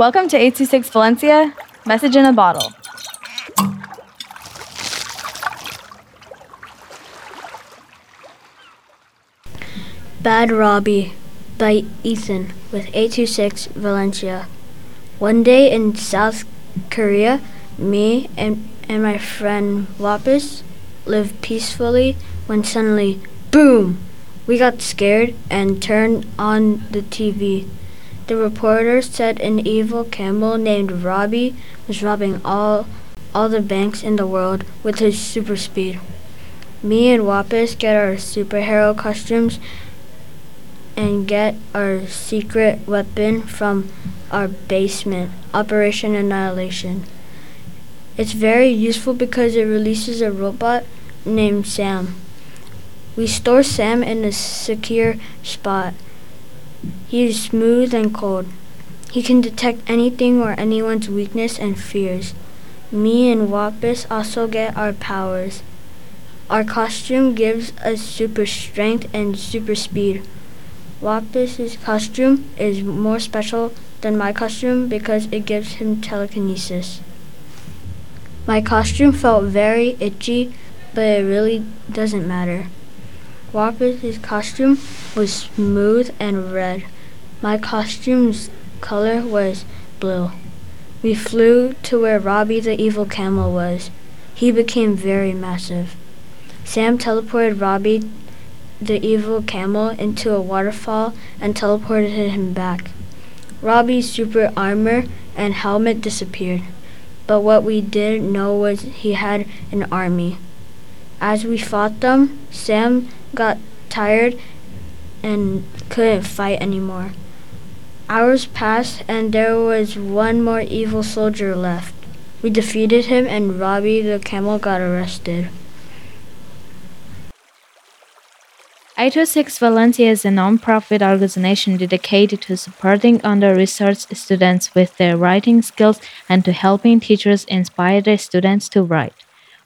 Welcome to 826 Valencia, message in a bottle. Bad Robby by Ethan with 826 Valencia. One day in South Korea, me and, and my friend Wapis lived peacefully when suddenly, boom! We got scared and turned on the TV. The reporter said an evil camel named Robby was robbing all all the banks in the world with his super speed. Me and Wapis get our superhero costumes and get our secret weapon from our basement, Operation Annihilation. It's very useful because it releases a robot named Sam. We store Sam in a secure spot. He is smooth and cold. He can detect anything or anyone's weakness and fears. Me and Wapis also get our powers. Our costume gives us super strength and super speed. Wapis's costume is more special than my costume because it gives him telekinesis. My costume felt very itchy, but it really doesn't matter. Wapis's costume was smooth and red. My costume's color was blue. We flew to where Robby the evil camel was. He became very massive. Sam teleported Robby the evil camel into a waterfall and teleported him back. Robby's super armor and helmet disappeared, but what we didn't know was he had an army. As we fought them, Sam got tired and couldn't fight anymore. Hours passed and there was one more evil soldier left. We defeated him and Robby the camel got arrested. 826 Valencia is a non-profit organization dedicated to supporting under-resourced students with their writing skills and to helping teachers inspire their students to write.